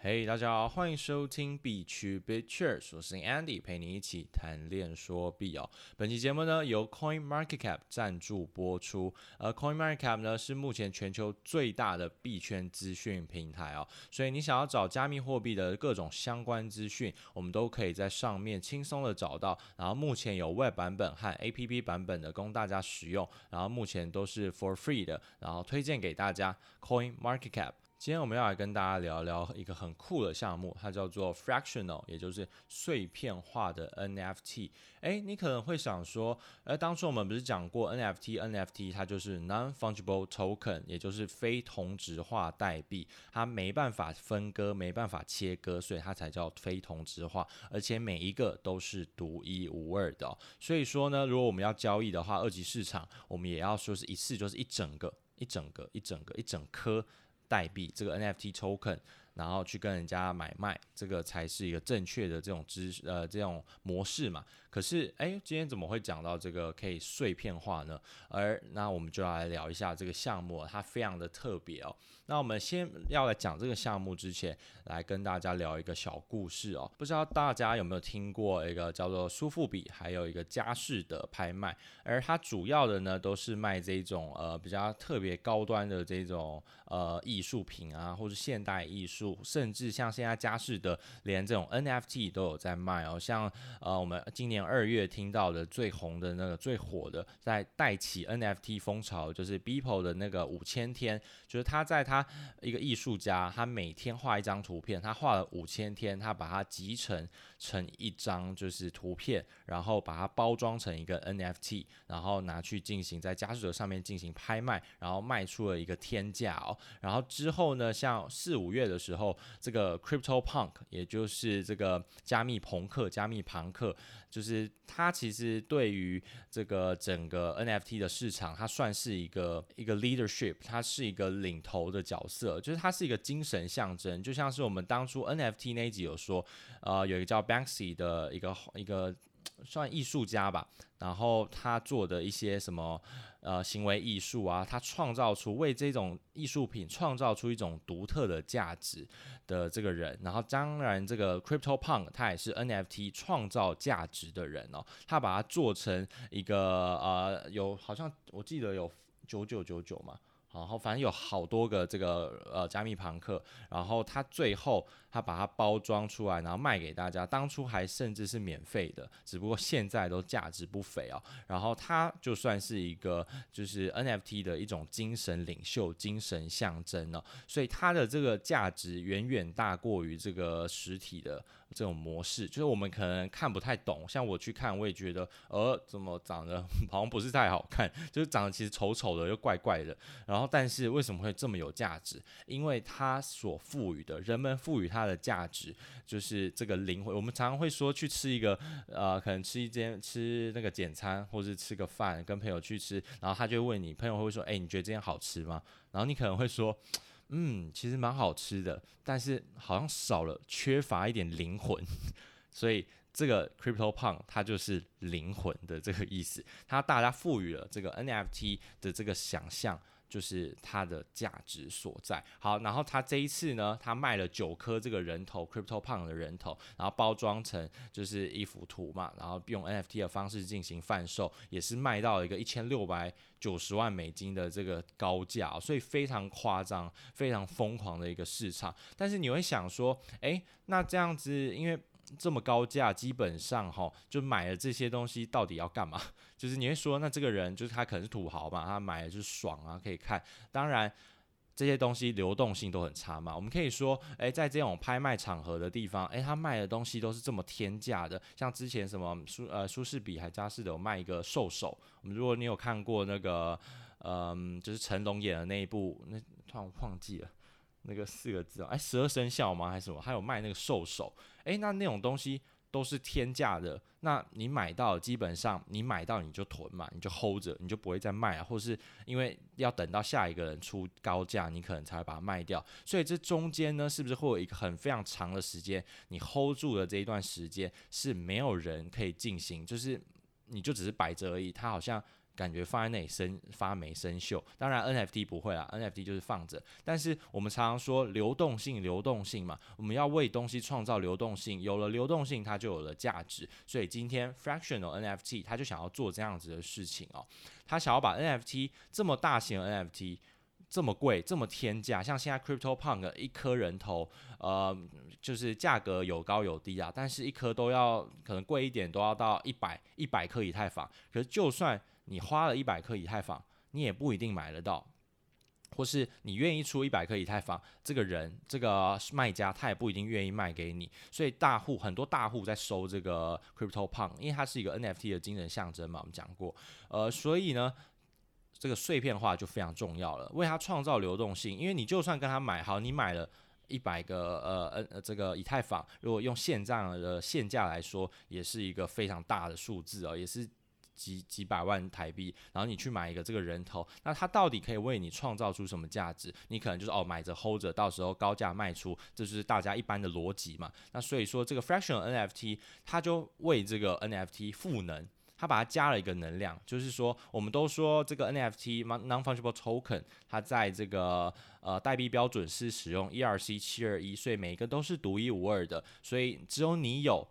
嘿，hey, 大家好，欢迎收听币趣 BitCheers，我是 Andy，陪你一起谈恋说币哦。本期节目呢由 Coin Market Cap 赞助播出，而 Coin Market Cap 呢是目前全球最大的币圈资讯平台哦，所以你想要找加密货币的各种相关资讯，我们都可以在上面轻松的找到。然后目前有 Web 版本和 APP 版本的供大家使用，然后目前都是 For Free 的，然后推荐给大家 Coin Market Cap。今天我们要来跟大家聊聊一个很酷的项目，它叫做 Fractional，也就是碎片化的 NFT。诶，你可能会想说，呃，当初我们不是讲过 NFT？NFT 它就是 Non-Fungible Token，也就是非同质化代币，它没办法分割，没办法切割，所以它才叫非同质化，而且每一个都是独一无二的。所以说呢，如果我们要交易的话，二级市场我们也要说是一次就是一整个、一整个、一整个、一整颗。代币这个 NFT token，然后去跟人家买卖，这个才是一个正确的这种知识呃这种模式嘛。可是哎，今天怎么会讲到这个可以碎片化呢？而那我们就要来聊一下这个项目，它非常的特别哦。那我们先要来讲这个项目之前，来跟大家聊一个小故事哦。不知道大家有没有听过一个叫做苏富比，还有一个佳士得拍卖，而它主要的呢都是卖这种呃比较特别高端的这种呃艺术品啊，或是现代艺术，甚至像现在佳士得连这种 NFT 都有在卖哦。像呃我们今年二月听到的最红的那个最火的，在带起 NFT 风潮，就是 Beeple 的那个五千天，就是他在。他一个艺术家，他每天画一张图片，他画了五千天，他把它集成成一张就是图片，然后把它包装成一个 NFT，然后拿去进行在加速者上面进行拍卖，然后卖出了一个天价哦。然后之后呢，像四五月的时候，这个 Crypto Punk，也就是这个加密朋克、加密庞克，就是它其实对于这个整个 NFT 的市场，它算是一个一个 leadership，它是一个领头的。角色就是它是一个精神象征，就像是我们当初 NFT 那一集有说，呃，有一个叫 Banksy 的一个一个 算艺术家吧，然后他做的一些什么呃行为艺术啊，他创造出为这种艺术品创造出一种独特的价值的这个人，然后当然这个 Crypto Punk 他也是 NFT 创造价值的人哦，他把它做成一个呃有好像我记得有九九九九嘛。然后反正有好多个这个呃加密庞克，然后他最后他把它包装出来，然后卖给大家。当初还甚至是免费的，只不过现在都价值不菲哦。然后他就算是一个就是 NFT 的一种精神领袖、精神象征哦，所以它的这个价值远远大过于这个实体的这种模式。就是我们可能看不太懂，像我去看，我也觉得呃怎么长得 好像不是太好看，就是长得其实丑丑的又怪怪的，然后。但是为什么会这么有价值？因为它所赋予的，人们赋予它的价值，就是这个灵魂。我们常常会说，去吃一个，呃，可能吃一间吃那个简餐，或是吃个饭，跟朋友去吃，然后他就问你，朋友会说，哎，你觉得这间好吃吗？然后你可能会说，嗯，其实蛮好吃的，但是好像少了，缺乏一点灵魂，所以。这个 Crypto Punk 它就是灵魂的这个意思，它大家赋予了这个 NFT 的这个想象，就是它的价值所在。好，然后他这一次呢，他卖了九颗这个人头 Crypto Punk 的人头，然后包装成就是一幅图嘛，然后用 NFT 的方式进行贩售，也是卖到一个一千六百九十万美金的这个高价，所以非常夸张、非常疯狂的一个市场。但是你会想说，诶，那这样子，因为这么高价，基本上哈，就买了这些东西，到底要干嘛？就是你会说，那这个人就是他可能是土豪嘛，他买的就是爽啊，可以看。当然，这些东西流动性都很差嘛。我们可以说，诶，在这种拍卖场合的地方，诶，他卖的东西都是这么天价的。像之前什么苏呃苏士比还佳士得有卖一个兽首。我们如果你有看过那个，嗯，就是成龙演的那一部，那突然忘记了。那个四个字啊，哎，十二生肖吗？还是什么？还有卖那个兽首，哎，那那种东西都是天价的。那你买到，基本上你买到你就囤嘛，你就 hold 着，你就不会再卖啊，或是因为要等到下一个人出高价，你可能才会把它卖掉。所以这中间呢，是不是会有一个很非常长的时间，你 hold 住的这一段时间是没有人可以进行，就是你就只是摆着而已，它好像。感觉放在那里生发霉生锈。当然 NFT 不会啊，NFT 就是放着。但是我们常常说流动性，流动性嘛，我们要为东西创造流动性，有了流动性，它就有了价值。所以今天 Fractional NFT 它就想要做这样子的事情哦，它想要把 NFT 这么大型的 NFT。这么贵，这么天价，像现在 CryptoPunk 一颗人头，呃，就是价格有高有低啊，但是一颗都要可能贵一点，都要到一百一百颗以太坊。可是就算你花了一百颗以太坊，你也不一定买得到，或是你愿意出一百颗以太坊，这个人这个卖家他也不一定愿意卖给你。所以大户很多大户在收这个 CryptoPunk，因为它是一个 NFT 的精神象征嘛，我们讲过，呃，所以呢。这个碎片化就非常重要了，为它创造流动性。因为你就算跟他买好，你买了一百个呃呃这个以太坊，如果用现在的现价来说，也是一个非常大的数字哦，也是几几百万台币。然后你去买一个这个人头，那它到底可以为你创造出什么价值？你可能就是哦买着 hold 着，到时候高价卖出，这就是大家一般的逻辑嘛。那所以说这个 fraction NFT 它就为这个 NFT 赋能。它把它加了一个能量，就是说，我们都说这个 NFT non-fungible token，它在这个呃代币标准是使用 ERC 七二一，所以每一个都是独一无二的，所以只有你有，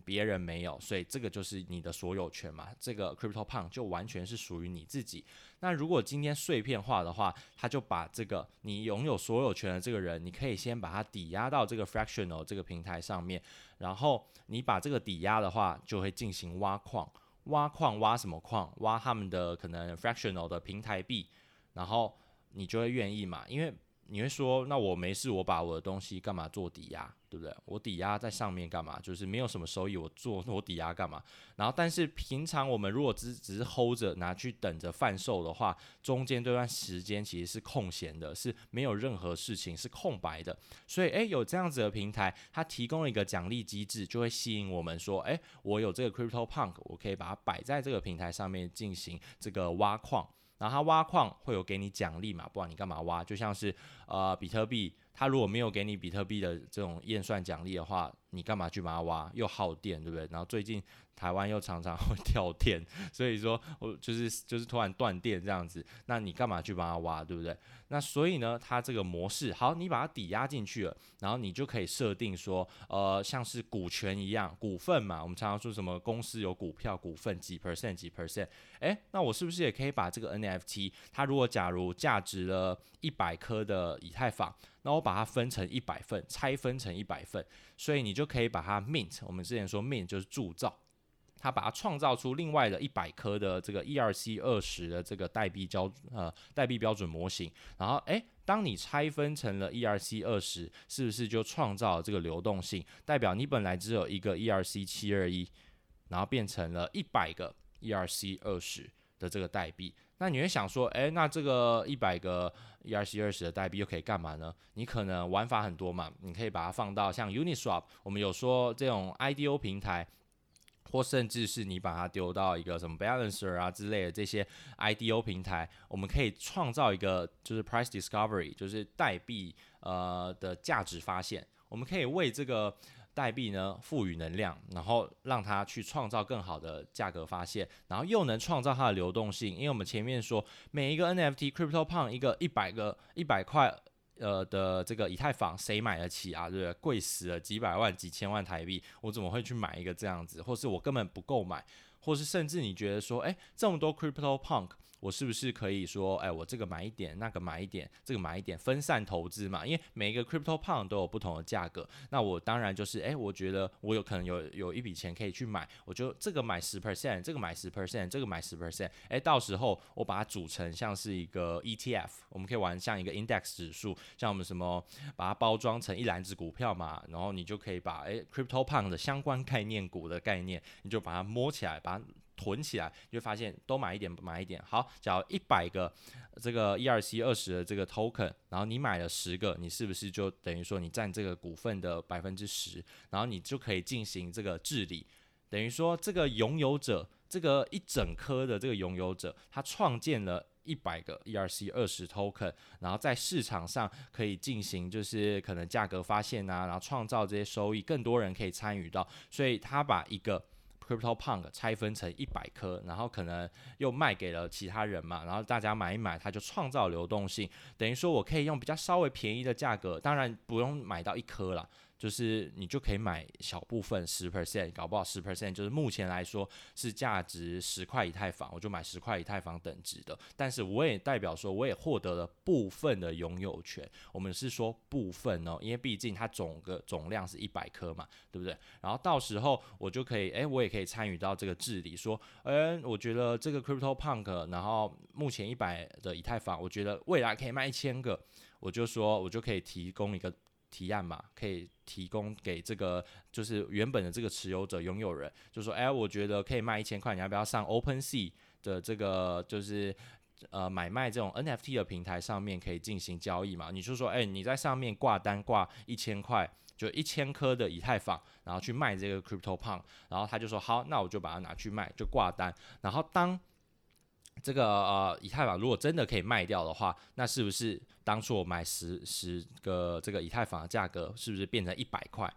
别人没有，所以这个就是你的所有权嘛。这个 CryptoPunk 就完全是属于你自己。那如果今天碎片化的话，他就把这个你拥有所有权的这个人，你可以先把它抵押到这个 Fractional 这个平台上面，然后你把这个抵押的话，就会进行挖矿。挖矿挖什么矿？挖他们的可能 fractional 的平台币，然后你就会愿意嘛？因为你会说，那我没事，我把我的东西干嘛做抵押？对不对？我抵押在上面干嘛？就是没有什么收益，我做我抵押干嘛？然后，但是平常我们如果只只是 hold 着拿去等着贩售的话，中间这段时间其实是空闲的，是没有任何事情是空白的。所以，诶，有这样子的平台，它提供了一个奖励机制，就会吸引我们说，诶，我有这个 CryptoPunk，我可以把它摆在这个平台上面进行这个挖矿。然后他挖矿会有给你奖励嘛？不管你干嘛挖，就像是呃比特币。他如果没有给你比特币的这种验算奖励的话，你干嘛去把它挖？又耗电，对不对？然后最近台湾又常常会跳电，所以说我就是 就是突然断电这样子，那你干嘛去把它挖，对不对？那所以呢，它这个模式好，你把它抵押进去了，然后你就可以设定说，呃，像是股权一样，股份嘛，我们常常说什么公司有股票、股份几 percent 几 percent，诶，那我是不是也可以把这个 NFT，它如果假如价值了一百颗的以太坊，那我把它分成一百份，拆分成一百份，所以你就可以把它 mint。我们之前说 mint 就是铸造，它把它创造出另外的一百颗的这个 ERC 二十的这个代币标呃代币标准模型。然后诶，当你拆分成了 ERC 二十，是不是就创造了这个流动性？代表你本来只有一个 ERC 七二一，然后变成了一百个 ERC 二十的这个代币。那你会想说，诶，那这个一百个 ERC 二十的代币又可以干嘛呢？你可能玩法很多嘛，你可以把它放到像 Uniswap，我们有说这种 IDO 平台，或甚至是你把它丢到一个什么 Balancer 啊之类的这些 IDO 平台，我们可以创造一个就是 Price Discovery，就是代币呃的价值发现，我们可以为这个。代币呢，赋予能量，然后让它去创造更好的价格发现，然后又能创造它的流动性。因为我们前面说，每一个 NFT CryptoPunk 一个一百个一百块呃的这个以太坊，谁买得起啊？对不对？贵死了，几百万、几千万台币，我怎么会去买一个这样子？或是我根本不够买，或是甚至你觉得说，诶，这么多 CryptoPunk。我是不是可以说，哎，我这个买一点，那个买一点，这个买一点，分散投资嘛？因为每一个 crypto p u n d 都有不同的价格，那我当然就是，哎，我觉得我有可能有有一笔钱可以去买，我就这个买十 percent，这个买十 percent，这个买十 percent，哎，到时候我把它组成像是一个 ETF，我们可以玩像一个 index 指数，像我们什么把它包装成一篮子股票嘛，然后你就可以把哎 crypto p u n d 的相关概念股的概念，你就把它摸起来，把它。囤起来，你会发现都买一点，买一点。好，假如一百个这个 ERC 二十的这个 token，然后你买了十个，你是不是就等于说你占这个股份的百分之十？然后你就可以进行这个治理，等于说这个拥有者，这个一整颗的这个拥有者，他创建了一百个 ERC 二十 token，然后在市场上可以进行就是可能价格发现啊，然后创造这些收益，更多人可以参与到，所以他把一个 CryptoPunk 拆分成一百颗，然后可能又卖给了其他人嘛，然后大家买一买，它就创造流动性，等于说我可以用比较稍微便宜的价格，当然不用买到一颗了。就是你就可以买小部分十 percent，搞不好十 percent，就是目前来说是价值十块以太坊，我就买十块以太坊等值的。但是我也代表说，我也获得了部分的拥有权。我们是说部分哦，因为毕竟它总个总量是一百颗嘛，对不对？然后到时候我就可以，诶，我也可以参与到这个治理，说，嗯，我觉得这个 Crypto Punk，然后目前一百的以太坊，我觉得未来可以卖一千个，我就说我就可以提供一个。提案嘛，可以提供给这个就是原本的这个持有者拥有人，就说，哎，我觉得可以卖一千块，你要不要上 OpenSea 的这个就是呃买卖这种 NFT 的平台上面可以进行交易嘛？你就说，哎，你在上面挂单挂一千块，就一千颗的以太坊，然后去卖这个 CryptoPunk，然后他就说好，那我就把它拿去卖，就挂单，然后当。这个呃，以太坊如果真的可以卖掉的话，那是不是当初我买十十个这个以太坊的价格，是不是变成一百块？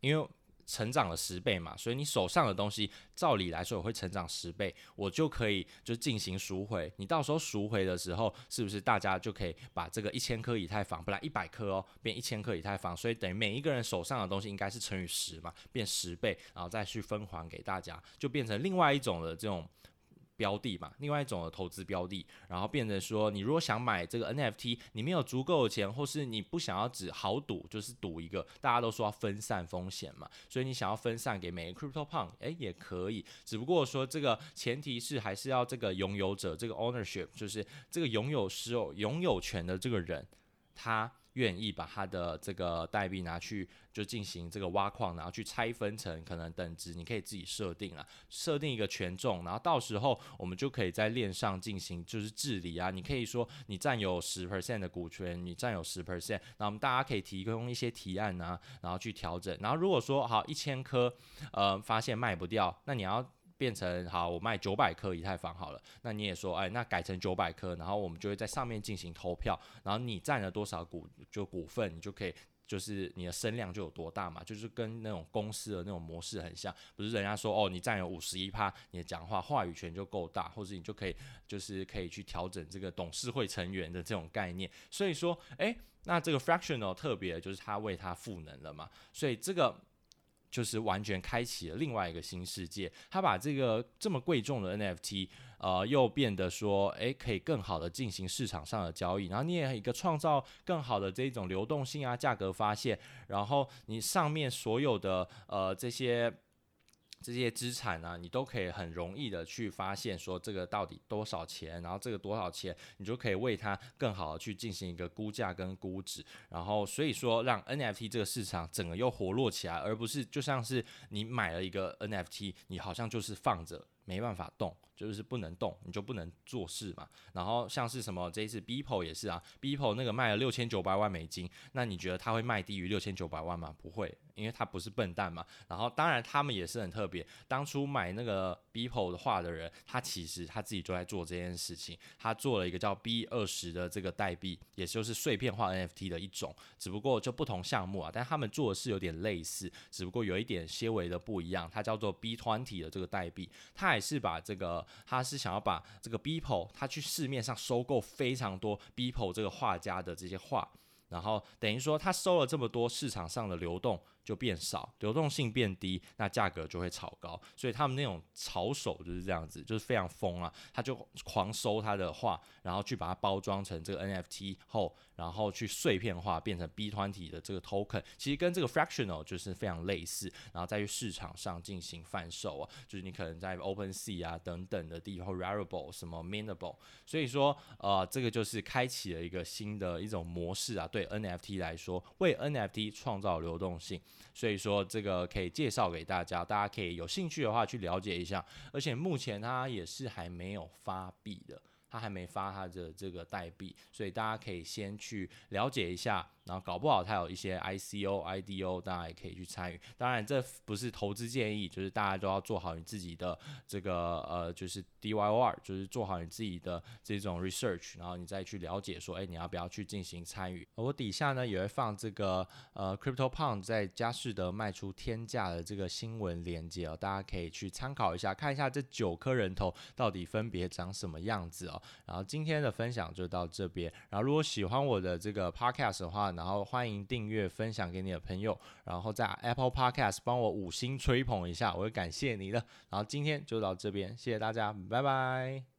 因为成长了十倍嘛，所以你手上的东西，照理来说也会成长十倍，我就可以就进行赎回。你到时候赎回的时候，是不是大家就可以把这个一千颗以太坊，本来一百颗哦，变一千颗以太坊，所以等于每一个人手上的东西应该是乘以十嘛，变十倍，然后再去分还给大家，就变成另外一种的这种。标的嘛，另外一种的投资标的，然后变成说，你如果想买这个 NFT，你没有足够的钱，或是你不想要只豪赌，就是赌一个，大家都说要分散风险嘛，所以你想要分散给每个 CryptoPunk，诶，也可以，只不过说这个前提是还是要这个拥有者，这个 ownership，就是这个拥有持有拥有权的这个人，他。愿意把他的这个代币拿去就进行这个挖矿，然后去拆分成可能等值，你可以自己设定了，设定一个权重，然后到时候我们就可以在链上进行就是治理啊。你可以说你占有十 percent 的股权，你占有十 percent，那我们大家可以提供一些提案啊，然后去调整。然后如果说好一千颗，呃，发现卖不掉，那你要。变成好，我卖九百颗以太坊好了。那你也说，哎，那改成九百颗，然后我们就会在上面进行投票，然后你占了多少股就股份，你就可以就是你的声量就有多大嘛，就是跟那种公司的那种模式很像。不是人家说哦，你占有五十一趴，你的讲话话语权就够大，或者你就可以就是可以去调整这个董事会成员的这种概念。所以说，哎，那这个 Fractional 特别就是他为他赋能了嘛，所以这个。就是完全开启了另外一个新世界，他把这个这么贵重的 NFT，呃，又变得说，诶，可以更好的进行市场上的交易，然后你也一个创造更好的这种流动性啊，价格发现，然后你上面所有的呃这些。这些资产呢、啊，你都可以很容易的去发现，说这个到底多少钱，然后这个多少钱，你就可以为它更好的去进行一个估价跟估值，然后所以说让 NFT 这个市场整个又活络起来，而不是就像是你买了一个 NFT，你好像就是放着没办法动。就是不能动，你就不能做事嘛。然后像是什么这一次 Beeple 也是啊，Beeple 那个卖了六千九百万美金，那你觉得他会卖低于六千九百万吗？不会，因为他不是笨蛋嘛。然后当然他们也是很特别，当初买那个 Beeple 的话的人，他其实他自己就在做这件事情，他做了一个叫 B 二十的这个代币，也就是碎片化 NFT 的一种，只不过就不同项目啊，但他们做的是有点类似，只不过有一点些微的不一样，它叫做 B twenty 的这个代币，它也是把这个。他是想要把这个 Beeple，他去市面上收购非常多 Beeple 这个画家的这些画，然后等于说他收了这么多，市场上的流动就变少，流动性变低，那价格就会炒高。所以他们那种炒手就是这样子，就是非常疯啊，他就狂收他的画，然后去把它包装成这个 NFT 后。然后去碎片化变成 B20 的这个 token，其实跟这个 fractional 就是非常类似，然后再去市场上进行贩售啊，就是你可能在 OpenSea 啊等等的地方，Rarible 什么 Minable，所以说呃这个就是开启了一个新的一种模式啊，对 NFT 来说，为 NFT 创造流动性，所以说这个可以介绍给大家，大家可以有兴趣的话去了解一下，而且目前它也是还没有发币的。它还没发它的这个代币，所以大家可以先去了解一下然后搞不好它有一些 ICO、IDO，大家也可以去参与。当然，这不是投资建议，就是大家都要做好你自己的这个呃，就是 DYOR，就是做好你自己的这种 research，然后你再去了解说，哎，你要不要去进行参与？我底下呢也会放这个呃，CryptoPunk 在佳士得卖出天价的这个新闻链接哦，大家可以去参考一下，看一下这九颗人头到底分别长什么样子哦。然后今天的分享就到这边，然后如果喜欢我的这个 Podcast 的话然后欢迎订阅、分享给你的朋友，然后在 Apple Podcast 帮我五星吹捧一下，我会感谢你的。然后今天就到这边，谢谢大家，拜拜。